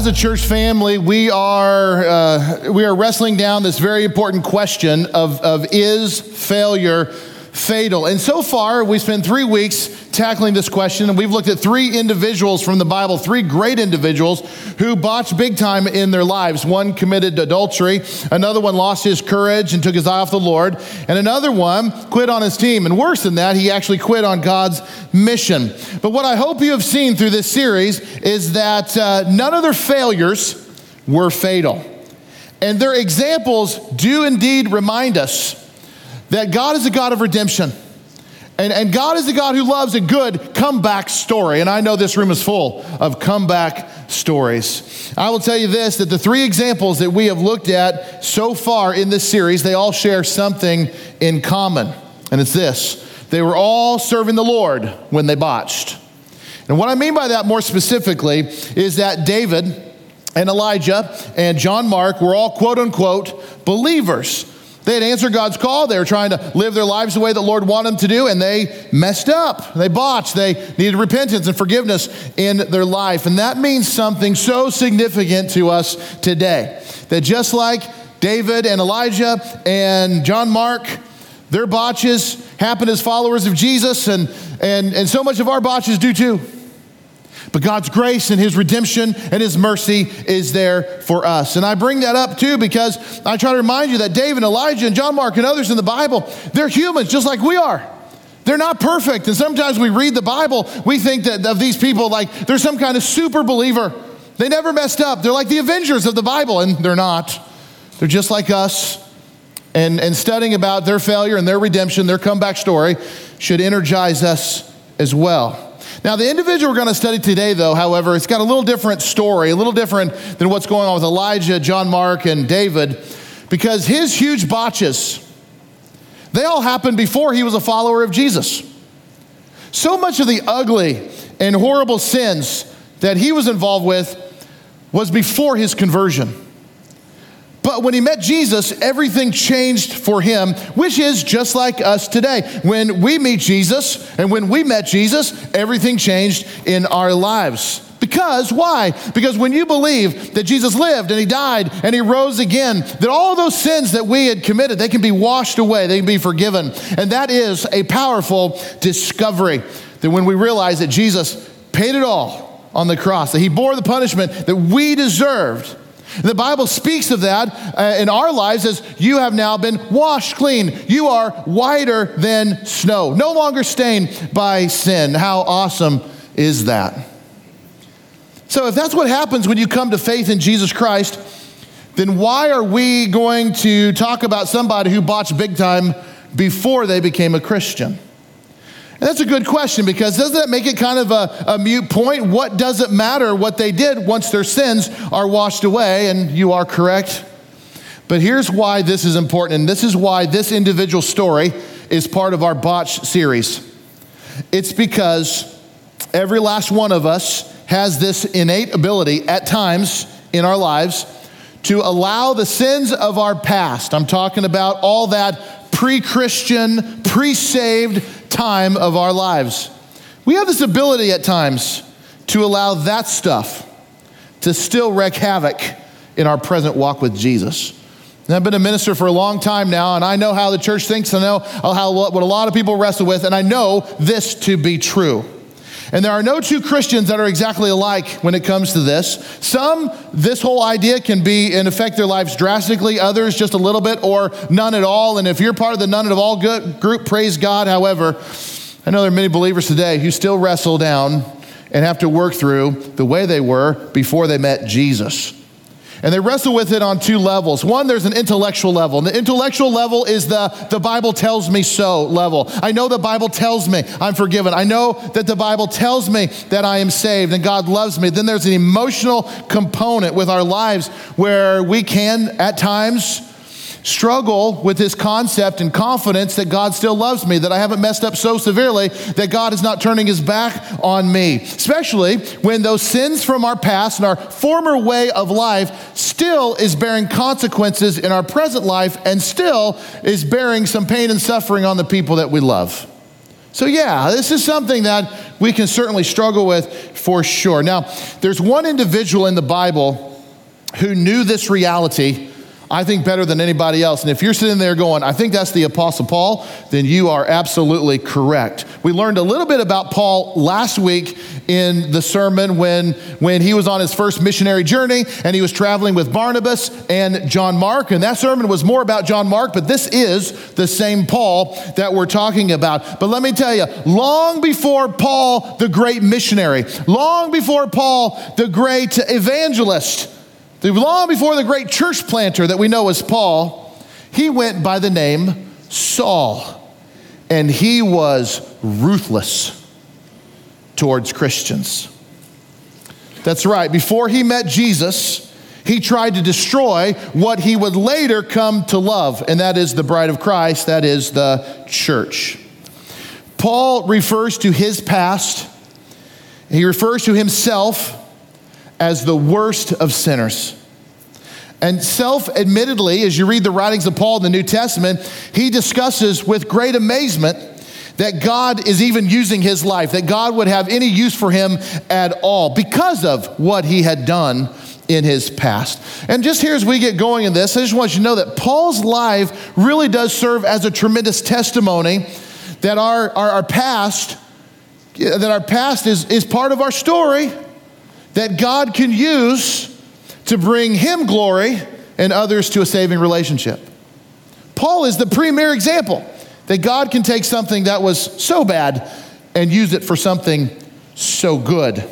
as a church family, we are, uh, we are wrestling down this very important question of, of is failure fatal. And so far, we spent three weeks tackling this question, and we've looked at three individuals from the Bible, three great individuals who botched big time in their lives. One committed adultery, another one lost his courage and took his eye off the Lord, and another one quit on his team. And worse than that, he actually quit on God's mission. But what I hope you have seen through this series is that uh, none of their failures were fatal. And their examples do indeed remind us that God is a God of redemption. And, and God is a God who loves a good comeback story. And I know this room is full of comeback stories. I will tell you this that the three examples that we have looked at so far in this series, they all share something in common. And it's this they were all serving the Lord when they botched. And what I mean by that more specifically is that David and Elijah and John Mark were all quote unquote believers. They had answered God's call. They were trying to live their lives the way that the Lord wanted them to do, and they messed up. They botched. They needed repentance and forgiveness in their life. And that means something so significant to us today. That just like David and Elijah and John Mark, their botches happen as followers of Jesus, and, and, and so much of our botches do too. But God's grace and His redemption and His mercy is there for us. And I bring that up too because I try to remind you that David, Elijah, and John Mark and others in the Bible, they're humans just like we are. They're not perfect. And sometimes we read the Bible, we think that of these people like they're some kind of super believer. They never messed up. They're like the Avengers of the Bible, and they're not. They're just like us. And, and studying about their failure and their redemption, their comeback story, should energize us as well. Now, the individual we're going to study today, though, however, it's got a little different story, a little different than what's going on with Elijah, John Mark, and David, because his huge botches, they all happened before he was a follower of Jesus. So much of the ugly and horrible sins that he was involved with was before his conversion. But when he met Jesus, everything changed for him, which is just like us today. When we meet Jesus and when we met Jesus, everything changed in our lives. Because, why? Because when you believe that Jesus lived and he died and he rose again, that all those sins that we had committed, they can be washed away, they can be forgiven. And that is a powerful discovery that when we realize that Jesus paid it all on the cross, that he bore the punishment that we deserved the Bible speaks of that uh, in our lives as you have now been washed clean. You are whiter than snow, no longer stained by sin. How awesome is that? So, if that's what happens when you come to faith in Jesus Christ, then why are we going to talk about somebody who botched big time before they became a Christian? And that's a good question because doesn't that make it kind of a, a mute point? What does it matter what they did once their sins are washed away? And you are correct. But here's why this is important, and this is why this individual story is part of our Botch series. It's because every last one of us has this innate ability at times in our lives to allow the sins of our past, I'm talking about all that pre Christian, pre saved time of our lives. We have this ability at times to allow that stuff to still wreak havoc in our present walk with Jesus. And I've been a minister for a long time now, and I know how the church thinks. I know how, what a lot of people wrestle with, and I know this to be true. And there are no two Christians that are exactly alike when it comes to this. Some, this whole idea can be and affect their lives drastically, others just a little bit or none at all. And if you're part of the none at all group, praise God. However, I know there are many believers today who still wrestle down and have to work through the way they were before they met Jesus. And they wrestle with it on two levels. One, there's an intellectual level. And the intellectual level is the, the Bible tells me so level. I know the Bible tells me I'm forgiven. I know that the Bible tells me that I am saved and God loves me. Then there's an emotional component with our lives where we can, at times, struggle with this concept and confidence that God still loves me, that I haven't messed up so severely that God is not turning his back on me. Especially when those sins from our past and our former way of life still is bearing consequences in our present life and still is bearing some pain and suffering on the people that we love. So, yeah, this is something that we can certainly struggle with for sure. Now, there's one individual in the Bible who knew this reality I think, better than anybody else. And if you're sitting there going, I think that's the Apostle Paul, then you are absolutely correct. We learned a little bit about Paul last week in the sermon when, when he was on his first missionary journey and he was traveling with Barnabas and John Mark. And that sermon was more about John Mark, but this is the same Paul that we're talking about. But let me tell you, long before Paul, the great missionary, long before Paul, the great evangelist, Long before the great church planter that we know as Paul, he went by the name Saul. And he was ruthless towards Christians. That's right. Before he met Jesus, he tried to destroy what he would later come to love, and that is the bride of Christ, that is the church. Paul refers to his past, he refers to himself as the worst of sinners. And self admittedly, as you read the writings of Paul in the New Testament, he discusses with great amazement that God is even using his life, that God would have any use for him at all because of what he had done in his past. And just here as we get going in this, I just want you to know that Paul's life really does serve as a tremendous testimony that our, our, our past, that our past is, is part of our story that God can use to bring him glory and others to a saving relationship. Paul is the premier example that God can take something that was so bad and use it for something so good.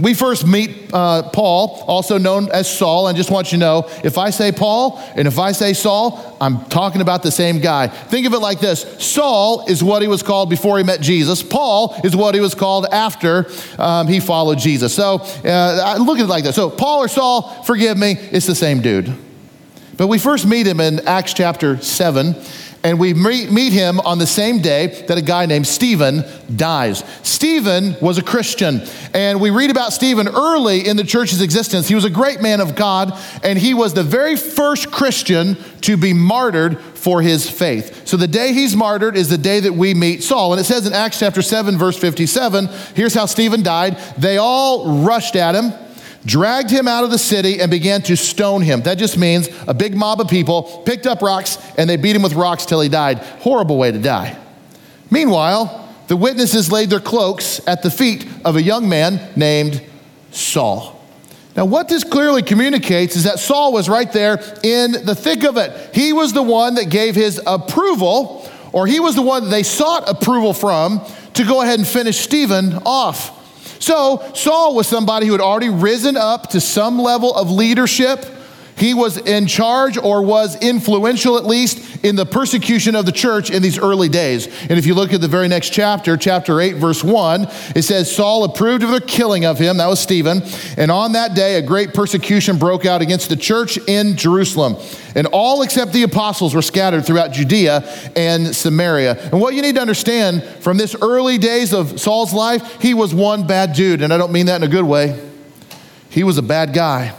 We first meet uh, Paul, also known as Saul, and just want you to know if I say Paul and if I say Saul, I'm talking about the same guy. Think of it like this Saul is what he was called before he met Jesus, Paul is what he was called after um, he followed Jesus. So uh, look at it like this. So, Paul or Saul, forgive me, it's the same dude. But we first meet him in Acts chapter 7 and we meet, meet him on the same day that a guy named Stephen dies. Stephen was a Christian, and we read about Stephen early in the church's existence. He was a great man of God, and he was the very first Christian to be martyred for his faith. So the day he's martyred is the day that we meet Saul. And it says in Acts chapter 7, verse 57, here's how Stephen died. They all rushed at him dragged him out of the city and began to stone him. That just means a big mob of people picked up rocks and they beat him with rocks till he died. Horrible way to die. Meanwhile, the witnesses laid their cloaks at the feet of a young man named Saul. Now, what this clearly communicates is that Saul was right there in the thick of it. He was the one that gave his approval, or he was the one that they sought approval from to go ahead and finish Stephen off. So Saul was somebody who had already risen up to some level of leadership. He was in charge or was influential, at least, in the persecution of the church in these early days. And if you look at the very next chapter, chapter 8, verse 1, it says, Saul approved of the killing of him. That was Stephen. And on that day, a great persecution broke out against the church in Jerusalem. And all except the apostles were scattered throughout Judea and Samaria. And what you need to understand from this early days of Saul's life, he was one bad dude. And I don't mean that in a good way. He was a bad guy.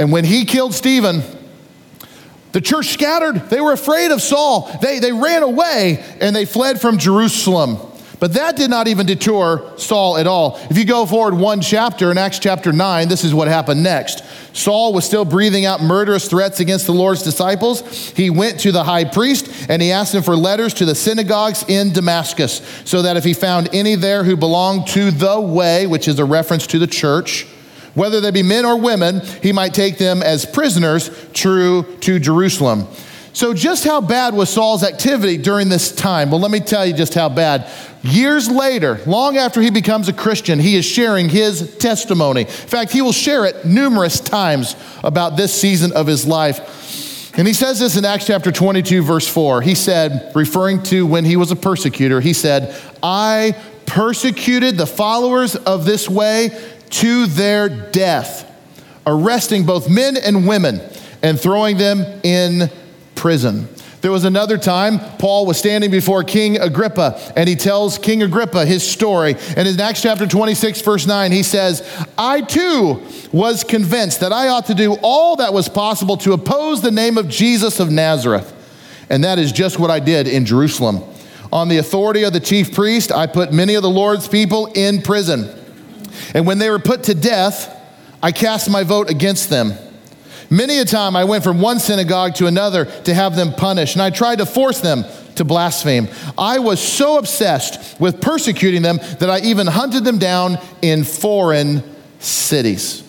And when he killed Stephen, the church scattered. They were afraid of Saul. They, they ran away and they fled from Jerusalem. But that did not even deter Saul at all. If you go forward one chapter in Acts chapter 9, this is what happened next. Saul was still breathing out murderous threats against the Lord's disciples. He went to the high priest and he asked him for letters to the synagogues in Damascus, so that if he found any there who belonged to the way, which is a reference to the church, whether they be men or women, he might take them as prisoners true to Jerusalem. So, just how bad was Saul's activity during this time? Well, let me tell you just how bad. Years later, long after he becomes a Christian, he is sharing his testimony. In fact, he will share it numerous times about this season of his life. And he says this in Acts chapter 22, verse 4. He said, referring to when he was a persecutor, he said, I persecuted the followers of this way to their death, arresting both men and women and throwing them in prison. There was another time Paul was standing before King Agrippa and he tells King Agrippa his story. And in Acts chapter 26, verse 9, he says, I too was convinced that I ought to do all that was possible to oppose the name of Jesus of Nazareth. And that is just what I did in Jerusalem. On the authority of the chief priest, I put many of the Lord's people in prison. And when they were put to death, I cast my vote against them. Many a time I went from one synagogue to another to have them punished, and I tried to force them to blaspheme. I was so obsessed with persecuting them that I even hunted them down in foreign cities.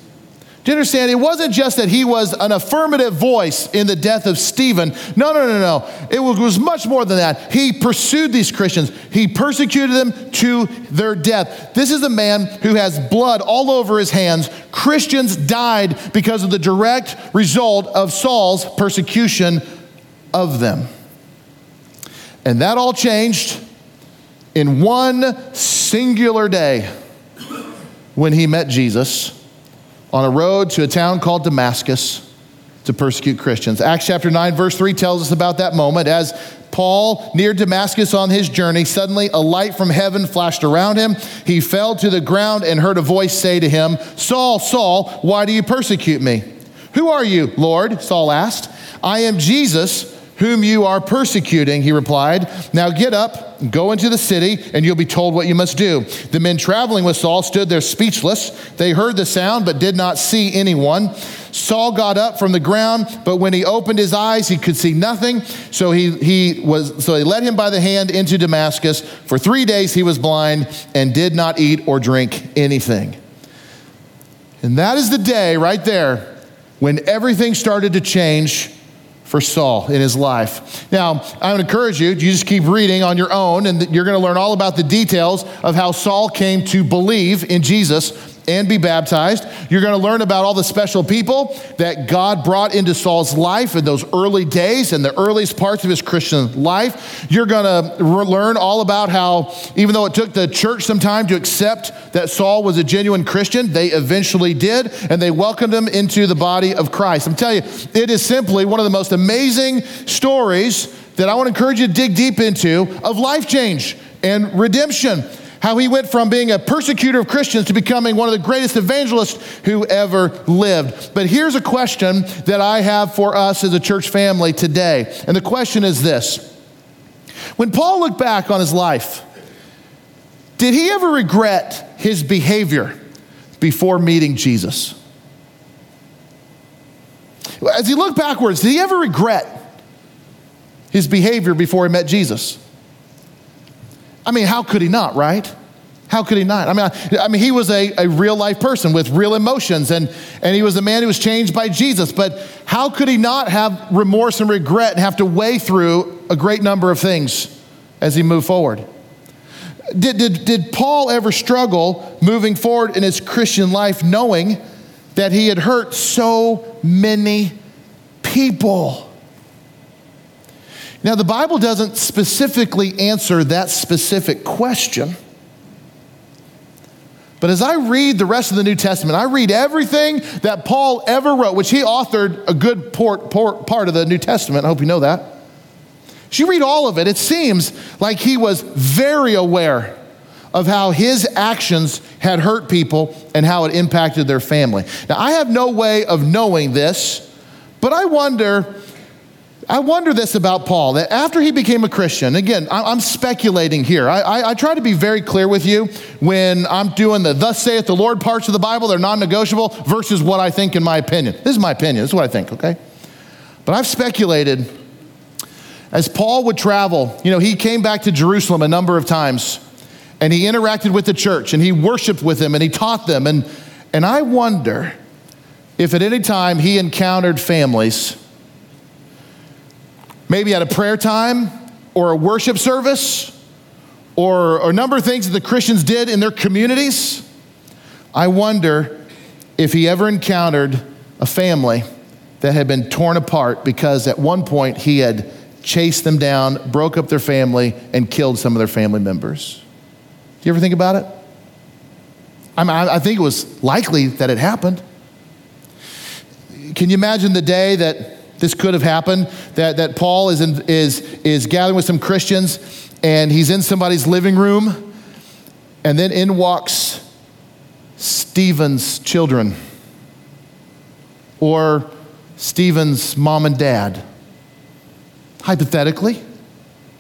Do you understand? It wasn't just that he was an affirmative voice in the death of Stephen. No, no, no, no. It was much more than that. He pursued these Christians, he persecuted them to their death. This is a man who has blood all over his hands. Christians died because of the direct result of Saul's persecution of them. And that all changed in one singular day when he met Jesus on a road to a town called Damascus to persecute Christians. Acts chapter 9, verse 3 tells us about that moment. As Paul neared Damascus on his journey, suddenly a light from heaven flashed around him. He fell to the ground and heard a voice say to him, Saul, Saul, why do you persecute me? Who are you, Lord? Saul asked. I am Jesus whom you are persecuting, he replied. Now get up, go into the city, and you'll be told what you must do. The men traveling with Saul stood there speechless. They heard the sound, but did not see anyone. Saul got up from the ground, but when he opened his eyes, he could see nothing. So he, he was so he led him by the hand into Damascus. For three days he was blind and did not eat or drink anything. And that is the day right there when everything started to change for Saul in his life. Now, I would encourage you, you just keep reading on your own, and you're going to learn all about the details of how Saul came to believe in Jesus and be baptized. You're going to learn about all the special people that God brought into Saul's life in those early days and the earliest parts of his Christian life. You're going to re- learn all about how, even though it took the church some time to accept that Saul was a genuine Christian, they eventually did, and they welcomed him into the body of Christ. I'm telling you, it is simply one of the most amazing stories that I want to encourage you to dig deep into of life change and redemption how he went from being a persecutor of Christians to becoming one of the greatest evangelists who ever lived. But here's a question that I have for us as a church family today. And the question is this When Paul looked back on his life, did he ever regret his behavior before meeting Jesus? As he looked backwards, did he ever regret his behavior before he met Jesus? I mean, how could he not, right? How could he not? I mean, I, I, mean, he was a, a real life person with real emotions, and, and he was a man who was changed by Jesus. But how could he not have remorse and regret and have to weigh through a great number of things as he moved forward? Did, did, did Paul ever struggle moving forward in his Christian life knowing that he had hurt so many people? Now, the Bible doesn't specifically answer that specific question. But as I read the rest of the New Testament, I read everything that Paul ever wrote, which he authored a good port, port, part of the New Testament. I hope you know that. As you read all of it, it seems like he was very aware of how his actions had hurt people and how it impacted their family. Now, I have no way of knowing this, but I wonder I wonder this about Paul that after he became a Christian, again, I'm speculating here. I, I, I, try to be very clear with you when I'm doing the thus saith the Lord parts of the Bible, they're non negotiable versus what I think in my opinion. This is my opinion, this is what I think, okay? But I've speculated as Paul would travel, you know, he came back to Jerusalem a number of times and he interacted with the church and he worshiped with them and he taught them. And, and I wonder if at any time he encountered families maybe at a prayer time or a worship service or, a number of things that the Christians did in their communities, I wonder if he ever encountered a family that had been torn apart because at one point he had chased them down, broke up their family, and killed some of their family members. Do you ever think about it? I, mean, I think it was likely that it happened. Can you imagine the day that this could have happened that, that Paul is, in, is, is gathering with some Christians and he's in somebody's living room, and then in walks Stephen's children or Stephen's mom and dad. Hypothetically,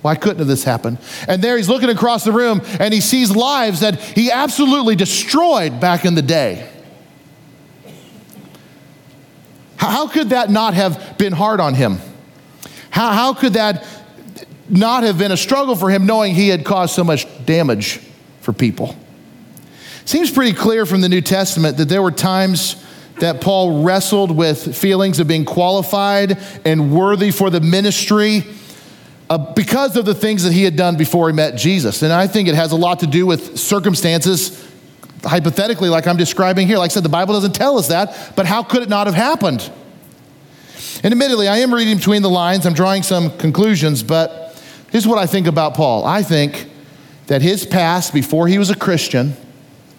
Why couldn't have this happen? And there he's looking across the room and he sees lives that he absolutely destroyed back in the day. How could that not have been hard on him? How, how could that not have been a struggle for him knowing he had caused so much damage for people? Seems pretty clear from the New Testament that there were times that Paul wrestled with feelings of being qualified and worthy for the ministry uh, because of the things that he had done before he met Jesus. And I think it has a lot to do with circumstances, hypothetically, like I'm describing here. Like I said, the Bible doesn't tell us that, but how could it not have happened? And admittedly, I am reading between the lines, I'm drawing some conclusions, but here's what I think about Paul. I think that his past before he was a Christian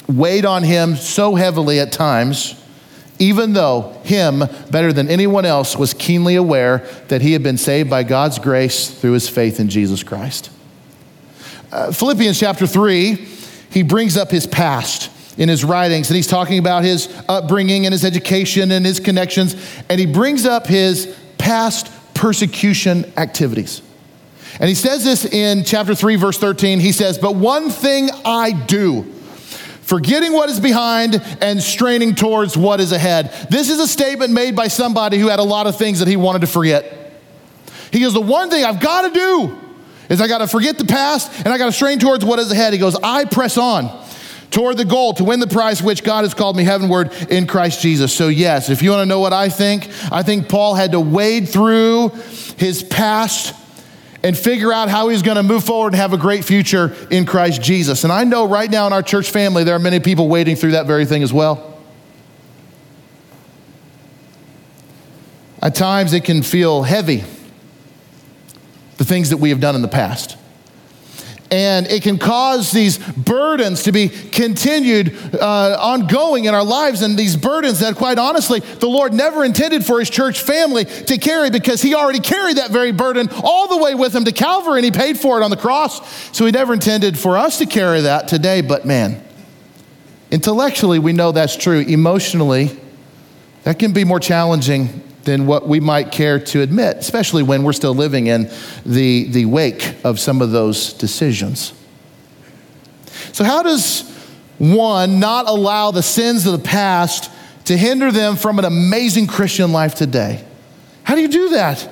weighed on him so heavily at times even though him, better than anyone else, was keenly aware that he had been saved by God's grace through his faith in Jesus Christ. Uh, Philippians chapter 3, he brings up his past in his writings, and he's talking about his upbringing and his education and his connections, and he brings up his past persecution activities. And he says this in chapter 3, verse 13. He says, But one thing I do forgetting what is behind and straining towards what is ahead. This is a statement made by somebody who had a lot of things that he wanted to forget. He goes, The one thing I've got to do is I got to forget the past and I got to strain towards what is ahead. He goes, I press on toward the goal to win the prize which God has called me heavenward in Christ Jesus. So, yes, if you want to know what I think, I think Paul had to wade through his past and figure out how he's going to move forward and have a great future in Christ Jesus. And I know right now in our church family, there are many people waiting through that very thing as well. At times, it can feel heavy, the things that we have done in the past and it can cause these burdens to be continued uh, ongoing in our lives. And these burdens that quite honestly the lord never intended for his church family to carry because he already carried that very burden all the way with him to calvary and he paid for it on the cross. So he never intended for us to carry that today. But man intellectually we know that's true. Emotionally that can be more challenging than what we might care to admit, especially when we're still living in the, the wake of some of those decisions. So, how does one not allow the sins of the past to hinder them from an amazing Christian life today? How do you do that?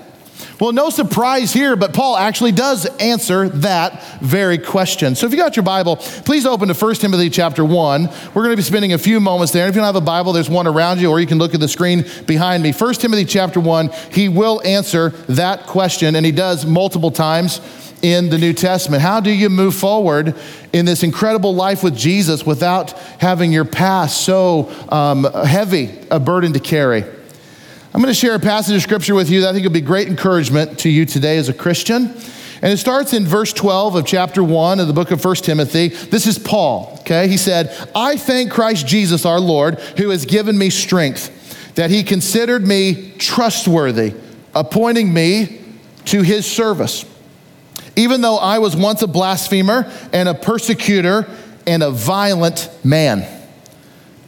Well, no surprise here, but Paul actually does answer that very question. So if you got your Bible, please open to 1 Timothy chapter 1. We're going to be spending a few moments there. If you don't have a Bible, there's one around you, or you can look at the screen behind me. 1 Timothy chapter 1, he will answer that question, and he does multiple times in the New Testament. How do you move forward in this incredible life with Jesus without having your past so um, heavy a burden to carry? I'm going to share a passage of scripture with you that I think will be great encouragement to you today as a Christian. And it starts in verse 12 of chapter 1 of the book of 1 Timothy. This is Paul, okay? He said, I thank Christ Jesus our Lord, who has given me strength, that he considered me trustworthy, appointing me to his service. Even though I was once a blasphemer and a persecutor and a violent man,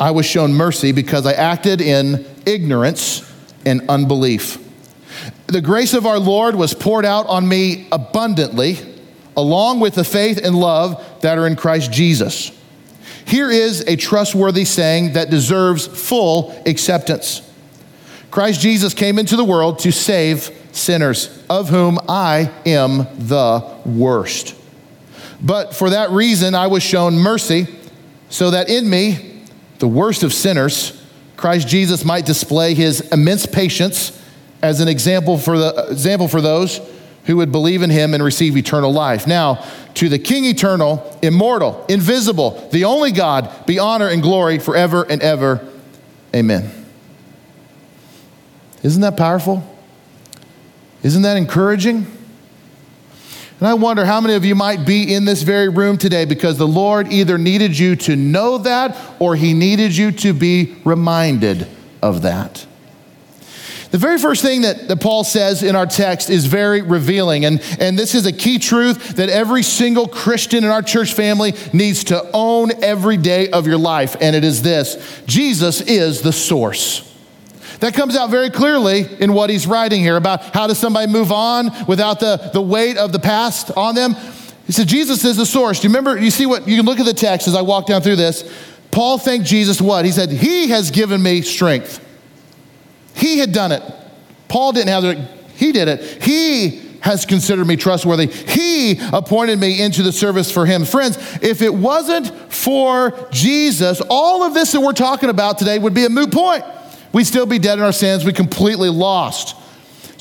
I was shown mercy because I acted in ignorance and unbelief. The grace of our Lord was poured out on me abundantly, along with the faith and love that are in Christ Jesus. Here is a trustworthy saying that deserves full acceptance Christ Jesus came into the world to save sinners, of whom I am the worst. But for that reason, I was shown mercy, so that in me, the worst of sinners, Christ Jesus might display his immense patience as an example for, the, example for those who would believe in him and receive eternal life. Now, to the King eternal, immortal, invisible, the only God, be honor and glory forever and ever. Amen. Isn't that powerful? Isn't that encouraging? And I wonder how many of you might be in this very room today because the Lord either needed you to know that or he needed you to be reminded of that. The very first thing that, that Paul says in our text is very revealing. And, and this is a key truth that every single Christian in our church family needs to own every day of your life. And it is this Jesus is the source. That comes out very clearly in what he's writing here about how does somebody move on without the, the weight of the past on them. He said, Jesus is the source. Do you remember? You see what? You can look at the text as I walk down through this. Paul thanked Jesus what? He said, He has given me strength. He had done it. Paul didn't have it, he did it. He has considered me trustworthy. He appointed me into the service for him. Friends, if it wasn't for Jesus, all of this that we're talking about today would be a moot point. We'd still be dead in our sins. We completely lost.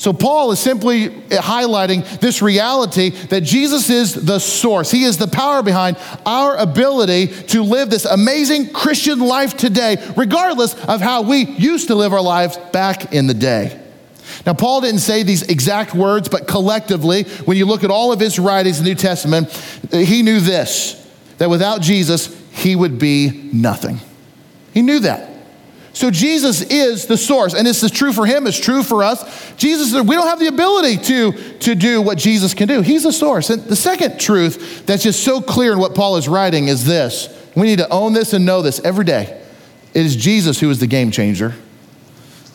So, Paul is simply highlighting this reality that Jesus is the source. He is the power behind our ability to live this amazing Christian life today, regardless of how we used to live our lives back in the day. Now, Paul didn't say these exact words, but collectively, when you look at all of his writings in the New Testament, he knew this that without Jesus, he would be nothing. He knew that. So Jesus is the source, and this is true for him, it's true for us. Jesus, we don't have the ability to, to do what Jesus can do. He's the source. And the second truth that's just so clear in what Paul is writing is this. We need to own this and know this every day. It is Jesus who is the game changer.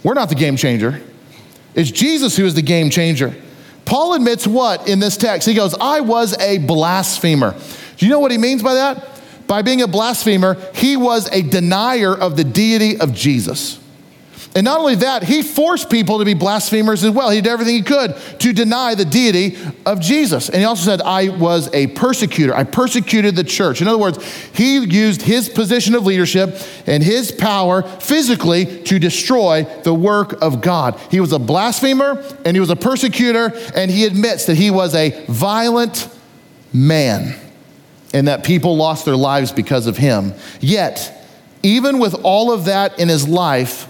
We're not the game changer. It's Jesus who is the game changer. Paul admits what in this text? He goes, I was a blasphemer. Do you know what he means by that? By being a blasphemer, he was a denier of the deity of Jesus. And not only that, he forced people to be blasphemers as well. He did everything he could to deny the deity of Jesus. And he also said, I was a persecutor. I persecuted the church. In other words, he used his position of leadership and his power physically to destroy the work of God. He was a blasphemer and he was a persecutor, and he admits that he was a violent man and that people lost their lives because of him. Yet, even with all of that in his life,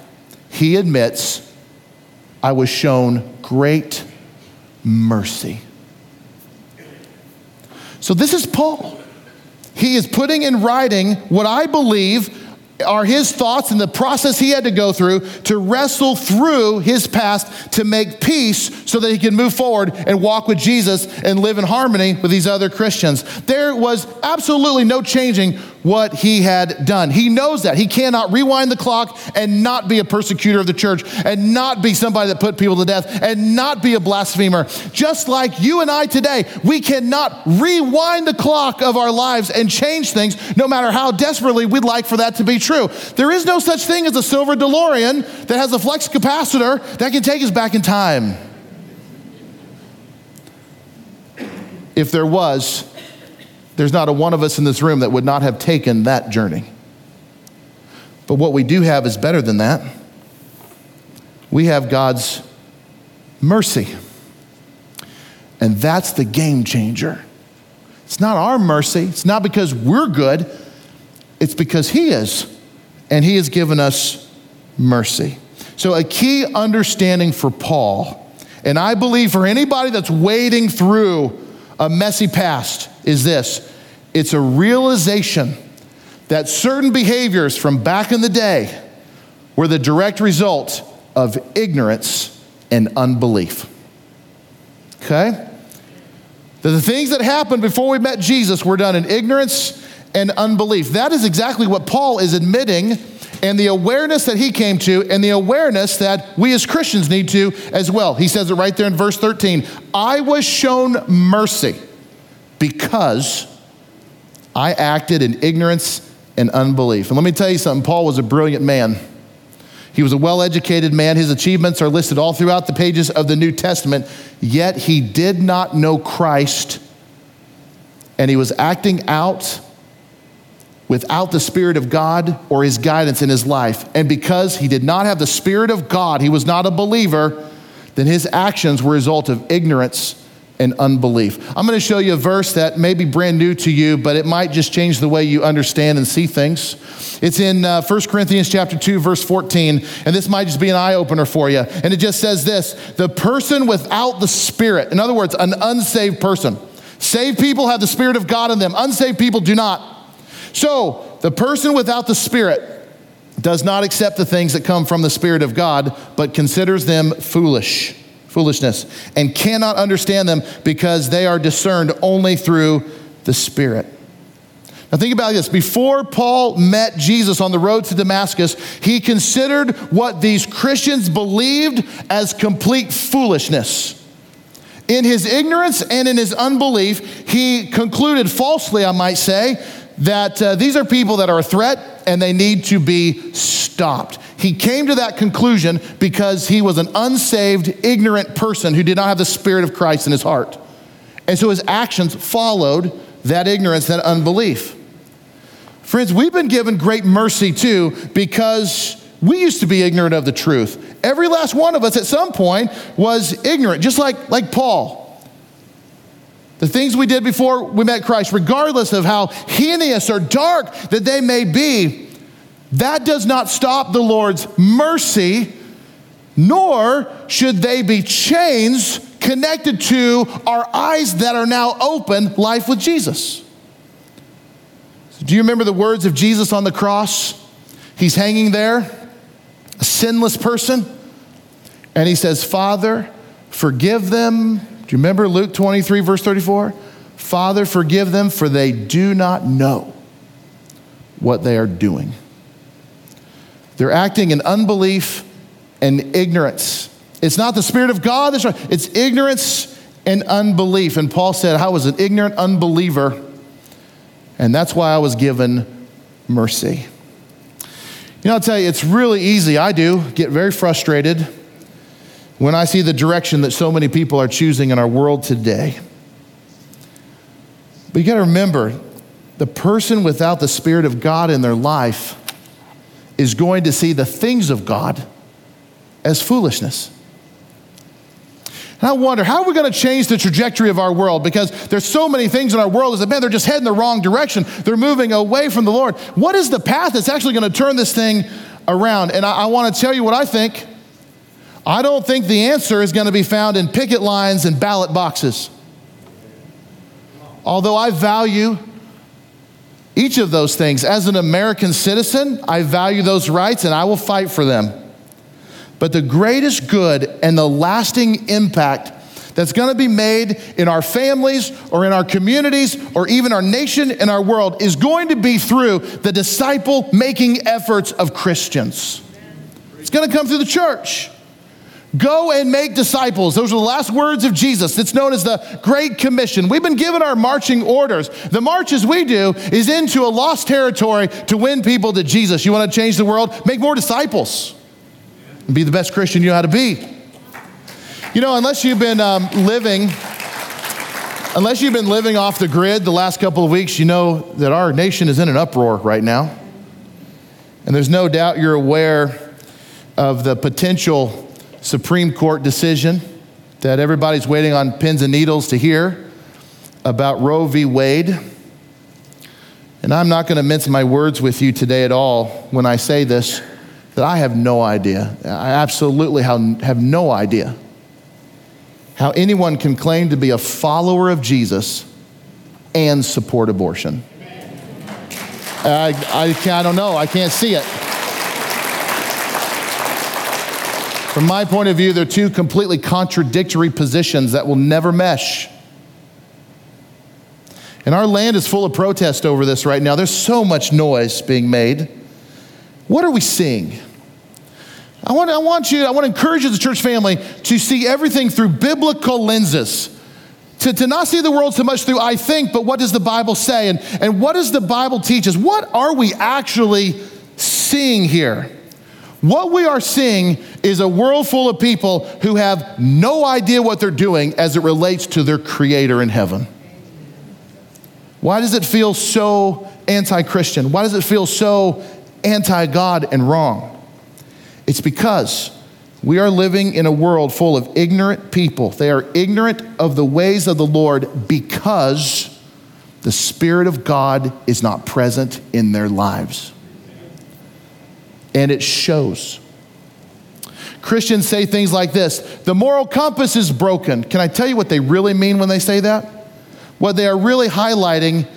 he admits, I was shown great mercy. So, this is Paul. He is putting in writing what I believe are his thoughts and the process he had to go through to wrestle through his past to make peace so that he can move forward and walk with Jesus and live in harmony with these other Christians. There was absolutely no changing what he had done. He knows that. He cannot rewind the clock and not be a persecutor of the church and not be somebody that put people to death and not be a blasphemer. Just like you and I today, we cannot rewind the clock of our lives and change things no matter how desperately we'd like for that to be true. There is no such thing as a silver DeLorean that has a flux capacitor that can take us back in time. If there was, there's not a one of us in this room that would not have taken that journey. But what we do have is better than that. We have God's mercy. And that's the game changer. It's not our mercy, it's not because we're good, it's because He is. And He has given us mercy. So, a key understanding for Paul, and I believe for anybody that's wading through a messy past, is this it's a realization that certain behaviors from back in the day were the direct result of ignorance and unbelief. Okay? That the things that happened before we met Jesus were done in ignorance and unbelief. That is exactly what Paul is admitting, and the awareness that he came to, and the awareness that we as Christians need to as well. He says it right there in verse 13 I was shown mercy because I acted in ignorance and unbelief. And let me tell you something Paul was a brilliant man. He was a well educated man. His achievements are listed all throughout the pages of the New Testament, yet he did not know Christ and he was acting out without the Spirit of God or his guidance in his life. And because he did not have the Spirit of God, he was not a believer, then his actions were a result of ignorance and unbelief. I'm going to show you a verse that may be brand new to you, but it might just change the way you understand and see things. It's in uh, 1 Corinthians chapter 2 verse 14, and this might just be an eye opener for you. And it just says this, the person without the spirit, in other words, an unsaved person. Saved people have the spirit of God in them. Unsaved people do not. So, the person without the spirit does not accept the things that come from the spirit of God, but considers them foolish foolishness, and cannot understand them because they are discerned only through the Spirit. Now, think about this. Before Paul met Jesus on the road to Damascus, he considered what these Christians believed as complete foolishness. In his ignorance and in his unbelief, he concluded falsely, I might say, that uh, these are people that are a threat and they need to be stopped. He came to that conclusion because he was an unsaved, ignorant person who did not have the Spirit of Christ in his heart. And so his actions followed that ignorance, that unbelief. Friends, we've been given great mercy too because we used to be ignorant of the truth. Every last one of us at some point was ignorant, just like, like Paul. The things we did before we met Christ, regardless of how heinous or dark that they may be, that does not stop the Lord's mercy, nor should they be chains connected to our eyes that are now open, life with Jesus. Do you remember the words of Jesus on the cross? He's hanging there, a sinless person, and he says, Father, forgive them do you remember Luke 23, verse 34? Father, forgive them, for they do not know what they are doing. They're acting in unbelief and ignorance. It's not the Spirit of God that's right, it's ignorance and unbelief. And Paul said, I was an ignorant unbeliever, and that's why I was given mercy. You know, I'll tell you, it's really easy. I do get very frustrated when I see the direction that so many people are choosing in our world today. But you got to remember the person without the Spirit of God in their life is going to see the things of God as foolishness. And I wonder, how are we going to change the trajectory of our world? Because there's so many things in our world that, man, they're just heading the wrong direction. They're moving away from the Lord. What is the path that's actually going to turn this thing around? And I, I want to tell you what I think. I don't think the answer is going to be found in picket lines and ballot boxes. Although I value each of those things. As an American citizen, I value those rights and I will fight for them. But the greatest good and the lasting impact that's going to be made in our families or in our communities or even our nation and our world is going to be through the disciple making efforts of Christians. It's going to come through the church. Go and make disciples. Those are the last words of Jesus. It's known as the Great Commission. We've been given our marching orders. The marches we do is into a lost territory to win people to Jesus. You want to change the world? Make more disciples. And be the best Christian you know how to be. You know, unless you've been um, living, unless you've been living off the grid the last couple of weeks, you know that our nation is in an uproar right now. And there's no doubt you're aware of the potential Supreme Court decision that everybody's waiting on pins and needles to hear about Roe v. Wade. And I'm not going to mince my words with you today at all when I say this, that I have no idea. I absolutely have no idea how anyone can claim to be a follower of Jesus and support abortion. I, I, I don't know. I can't see it. From my point of view, they're two completely contradictory positions that will never mesh. And our land is full of protest over this right now. There's so much noise being made. What are we seeing? I want, I want you, I want to encourage you, the church family, to see everything through biblical lenses. To, to not see the world so much through I think, but what does the Bible say? And, and what does the Bible teach us? What are we actually seeing here? What we are seeing is a world full of people who have no idea what they're doing as it relates to their Creator in heaven. Why does it feel so anti Christian? Why does it feel so anti God and wrong? It's because we are living in a world full of ignorant people. They are ignorant of the ways of the Lord because the Spirit of God is not present in their lives and it shows. Christians say things like this the moral compass is broken. Can I tell you what they really mean when they say that? What they are really highlighting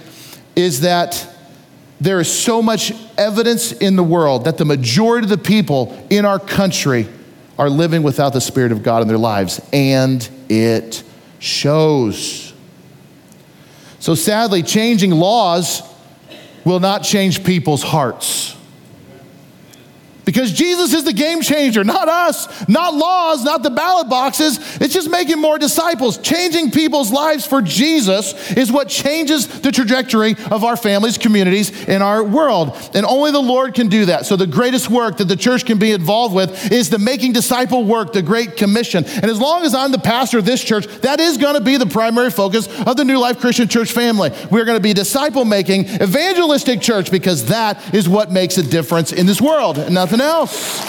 is that there is so much evidence in the world that the majority of the people in our country are living without the Spirit of God in their lives, and it shows. So sadly, changing laws will not change people's hearts. Because Jesus is the game changer, not us, not laws, not the ballot boxes. It's just making more disciples. Changing people's lives for Jesus is what changes the trajectory of our families, communities, and our world. And only the Lord can do that. So, the greatest work that the church can be involved with is the making disciple work, the Great Commission. And as long as I'm the pastor of this church, that is going to be the primary focus of the New Life Christian Church family. We're going to be disciple making, evangelistic church because that is what makes a difference in this world nothing nothing else.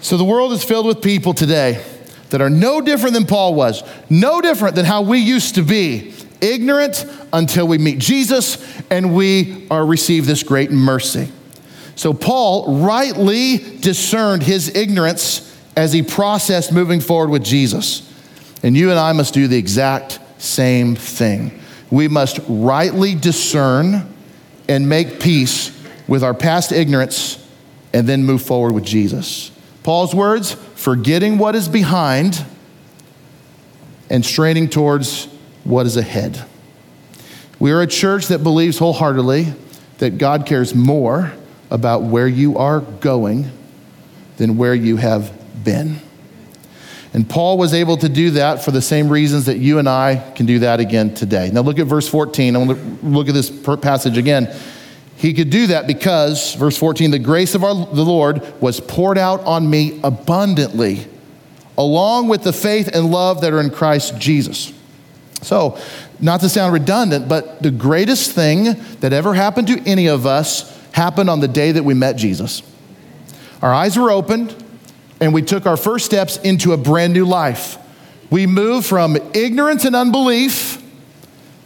So the world is filled with people today that are no different than Paul was, no different than how we used to be, ignorant until we meet Jesus and we are receive this great mercy. So Paul rightly discerned his ignorance as he processed moving forward with Jesus. And you and I must do the exact same thing we must rightly discern and make peace with our past ignorance and then move forward with Jesus. Paul's words forgetting what is behind and straining towards what is ahead. We are a church that believes wholeheartedly that God cares more about where you are going than where you have been. And Paul was able to do that for the same reasons that you and I can do that again today. Now look at verse 14. I want to look at this passage again. He could do that because, verse 14, the grace of our, the Lord was poured out on me abundantly, along with the faith and love that are in Christ Jesus. So, not to sound redundant, but the greatest thing that ever happened to any of us happened on the day that we met Jesus. Our eyes were opened, and we took our first steps into a brand new life. We moved from ignorance and unbelief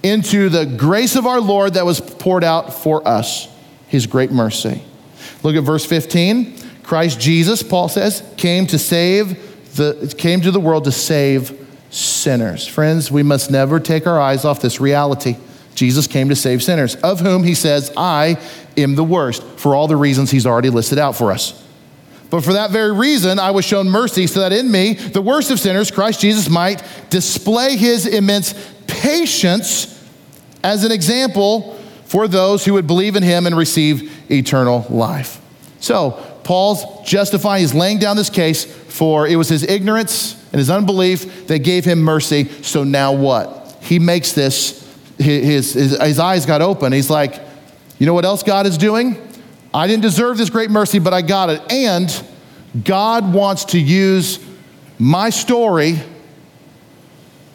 into the grace of our Lord that was poured out for us, his great mercy. Look at verse 15. Christ Jesus, Paul says, came to save the came to the world to save sinners. Friends, we must never take our eyes off this reality. Jesus came to save sinners, of whom he says, I am the worst, for all the reasons he's already listed out for us. But for that very reason, I was shown mercy so that in me, the worst of sinners, Christ Jesus might display his immense patience as an example for those who would believe in him and receive eternal life. So, Paul's justifying, he's laying down this case for it was his ignorance and his unbelief that gave him mercy. So now what? He makes this, his, his, his eyes got open. He's like, you know what else God is doing? I didn't deserve this great mercy, but I got it. And God wants to use my story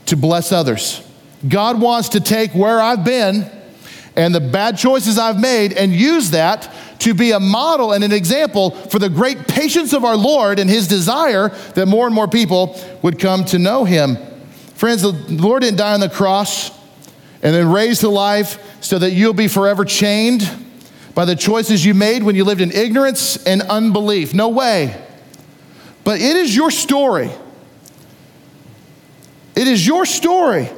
to bless others. God wants to take where I've been and the bad choices I've made and use that to be a model and an example for the great patience of our Lord and his desire that more and more people would come to know him. Friends, the Lord didn't die on the cross and then raise to life so that you'll be forever chained by the choices you made when you lived in ignorance and unbelief. No way. But it is your story. It is your story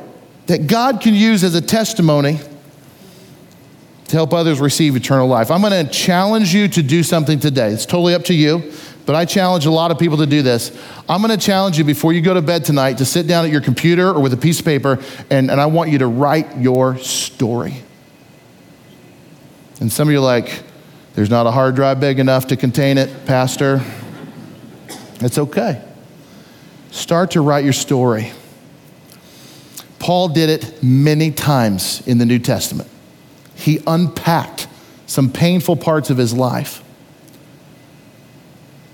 that God can use as a testimony to help others receive eternal life. I'm going to challenge you to do something today. It's totally up to you, but I challenge a lot of people to do this. I'm going to challenge you before you go to bed tonight to sit down at your computer or with a piece of paper, and, and I want you to write your story. And some of you are like, there's not a hard drive big enough to contain it, Pastor. It's okay. Start to write your story. Paul did it many times in the New Testament. He unpacked some painful parts of his life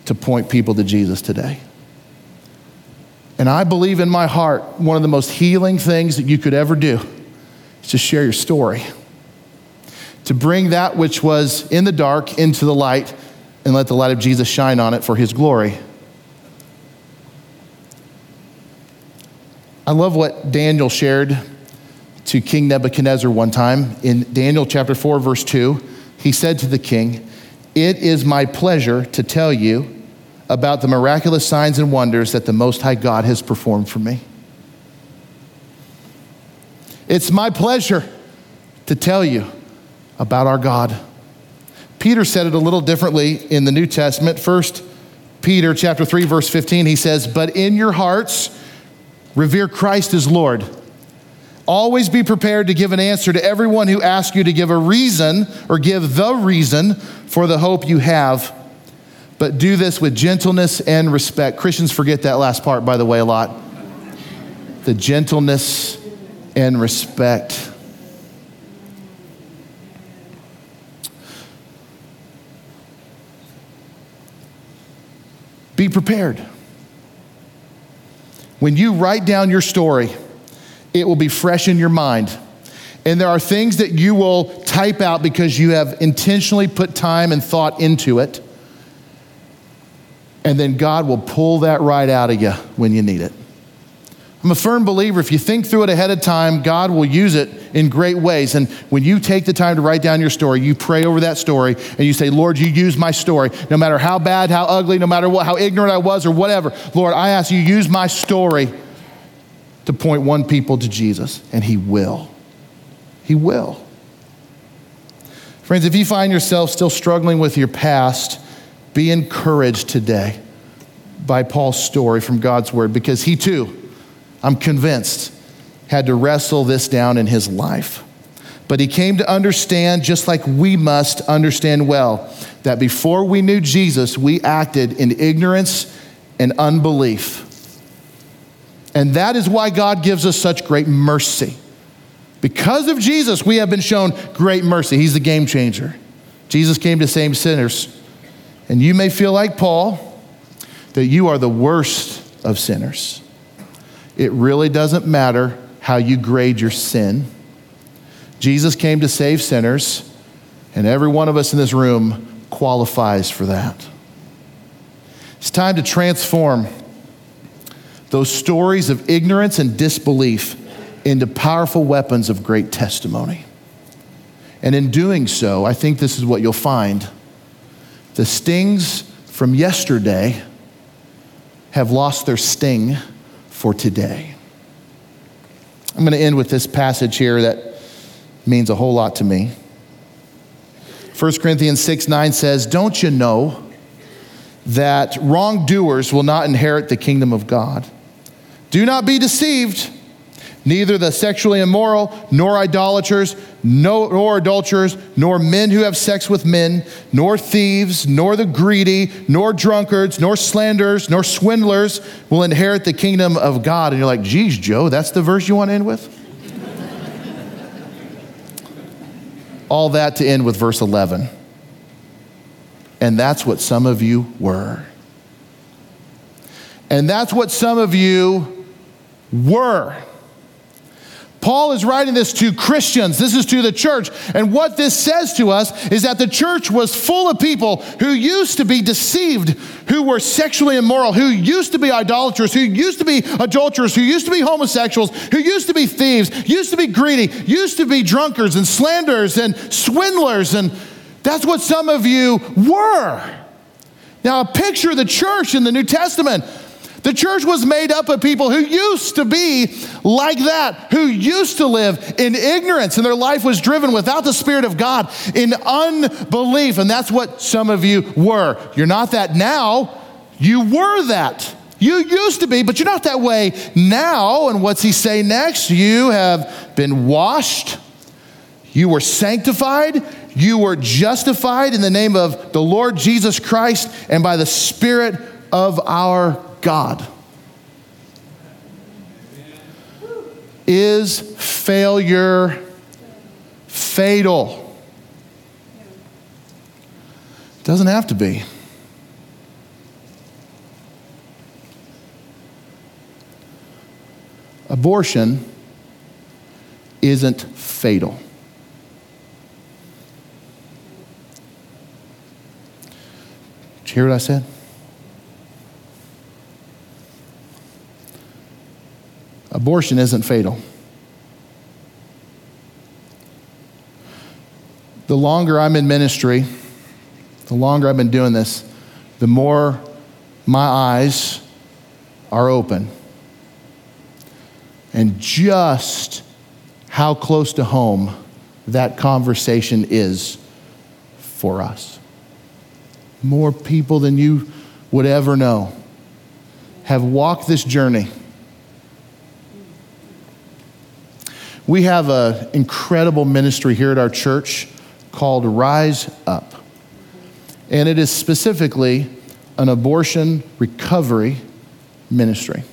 to point people to Jesus today. And I believe in my heart, one of the most healing things that you could ever do is to share your story to bring that which was in the dark into the light and let the light of Jesus shine on it for his glory. I love what Daniel shared to King Nebuchadnezzar one time in Daniel chapter 4, verse 2. He said to the king, It is my pleasure to tell you about the miraculous signs and wonders that the Most High God has performed for me. It's my pleasure to tell you about our God. Peter said it a little differently in the New Testament. First Peter chapter 3 verse 15 he says, "But in your hearts revere Christ as Lord. Always be prepared to give an answer to everyone who asks you to give a reason or give the reason for the hope you have. But do this with gentleness and respect. Christians forget that last part, by the way, a lot. The gentleness and respect. Prepared. When you write down your story, it will be fresh in your mind. And there are things that you will type out because you have intentionally put time and thought into it. And then God will pull that right out of you when you need it. I'm a firm believer if you think through it ahead of time, God will use it in great ways. And when you take the time to write down your story, you pray over that story and you say, Lord, you use my story. No matter how bad, how ugly, no matter what, how ignorant I was or whatever, Lord, I ask you, use my story to point one people to Jesus, and He will. He will. Friends, if you find yourself still struggling with your past, be encouraged today by Paul's story from God's Word because he too, I'm convinced, had to wrestle this down in his life. But he came to understand, just like we must understand well, that before we knew Jesus, we acted in ignorance and unbelief. And that is why God gives us such great mercy. Because of Jesus, we have been shown great mercy. He's the game changer. Jesus came to save sinners. And you may feel like Paul, that you are the worst of sinners. It really doesn't matter how you grade your sin. Jesus came to save sinners, and every one of us in this room qualifies for that. It's time to transform those stories of ignorance and disbelief into powerful weapons of great testimony. And in doing so, I think this is what you'll find. The stings from yesterday have lost their sting for today. I'm going to end with this passage here that means a whole lot to me. 1 Corinthians 6 9 says, Don't you know that wrongdoers will not inherit the kingdom of God? Do not be deceived. Neither the sexually immoral, nor idolaters, nor adulterers, nor men who have sex with men, nor thieves, nor the greedy, nor drunkards, nor slanderers, nor swindlers will inherit the kingdom of God. And you're like, geez, Joe, that's the verse you want to end with? All that to end with verse 11. And that's what some of you were. And that's what some of you were. Paul is writing this to Christians. This is to the church. And what this says to us is that the church was full of people who used to be deceived, who were sexually immoral, who used to be idolaters, who used to be adulterers, who used to be homosexuals, who used to be thieves, used to be greedy, used to be drunkards and slanderers and swindlers. And that's what some of you were. Now, a picture the church in the New Testament. The church was made up of people who used to be like that, who used to live in ignorance, and their life was driven without the Spirit of God in unbelief. And that's what some of you were. You're not that now, you were that. You used to be, but you're not that way now. And what's he say next? You have been washed, you were sanctified, you were justified in the name of the Lord Jesus Christ and by the Spirit of our God. Is failure fatal? Doesn't have to be. Abortion isn't fatal. Did you hear what I said? Abortion isn't fatal. The longer I'm in ministry, the longer I've been doing this, the more my eyes are open. And just how close to home that conversation is for us. More people than you would ever know have walked this journey We have an incredible ministry here at our church called Rise Up. And it is specifically an abortion recovery ministry.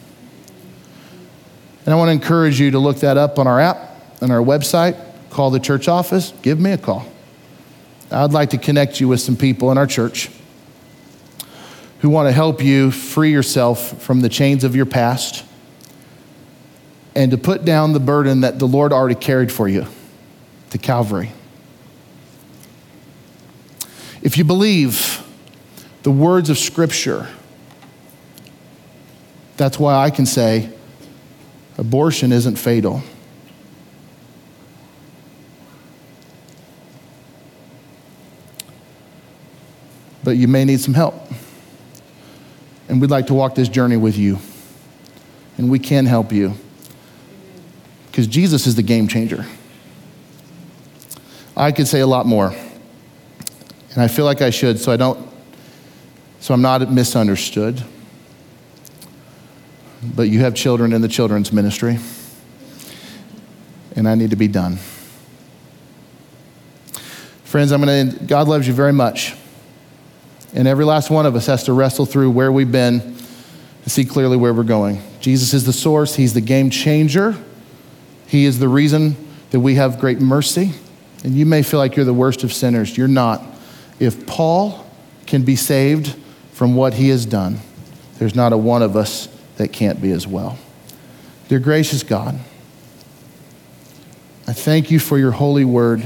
And I want to encourage you to look that up on our app, on our website, call the church office, give me a call. I'd like to connect you with some people in our church who want to help you free yourself from the chains of your past and to put down the burden that the Lord already carried for you to Calvary. If you believe the words of Scripture, that's why I can say abortion isn't fatal. But you may need some help. And we'd like to walk this journey with you. And we can help you. Because Jesus is the game changer. I could say a lot more. And I feel like I should, so I don't, so I'm not misunderstood. But you have children in the children's ministry. And I need to be done. Friends, I'm going to, God loves you very much. And every last one of us has to wrestle through where we've been and see clearly where we're going. Jesus is the source, He's the game changer. He is the reason that we have great mercy. And you may feel like you're the worst of sinners. You're not. If Paul can be saved from what he has done, there's not a one of us that can't be as well. Dear gracious God, I thank you for your holy word.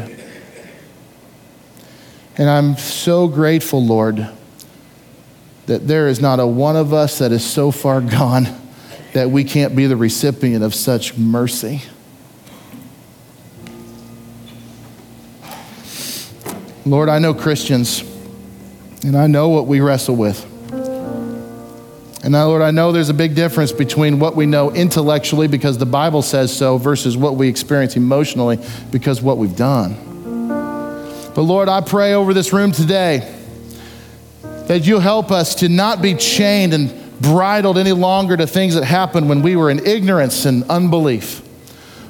And I'm so grateful, Lord, that there is not a one of us that is so far gone that we can't be the recipient of such mercy. Lord, I know Christians, and I know what we wrestle with. And now, Lord, I know there's a big difference between what we know intellectually because the Bible says so versus what we experience emotionally because what we've done. But Lord, I pray over this room today that you help us to not be chained and bridled any longer to things that happened when we were in ignorance and unbelief.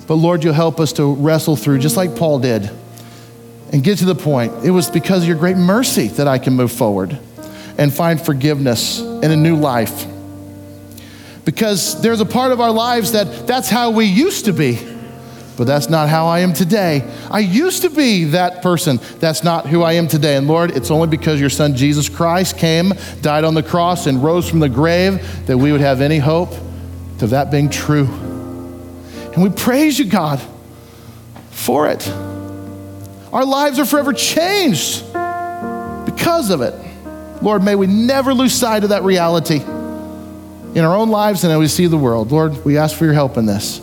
But Lord, you help us to wrestle through, just like Paul did, and get to the point. It was because of your great mercy that I can move forward and find forgiveness and a new life. Because there's a part of our lives that that's how we used to be but that's not how I am today. I used to be that person. That's not who I am today. And Lord, it's only because your son Jesus Christ came, died on the cross, and rose from the grave that we would have any hope of that being true. And we praise you, God, for it. Our lives are forever changed because of it. Lord, may we never lose sight of that reality in our own lives and as we see the world. Lord, we ask for your help in this.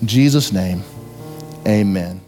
In Jesus' name. Amen.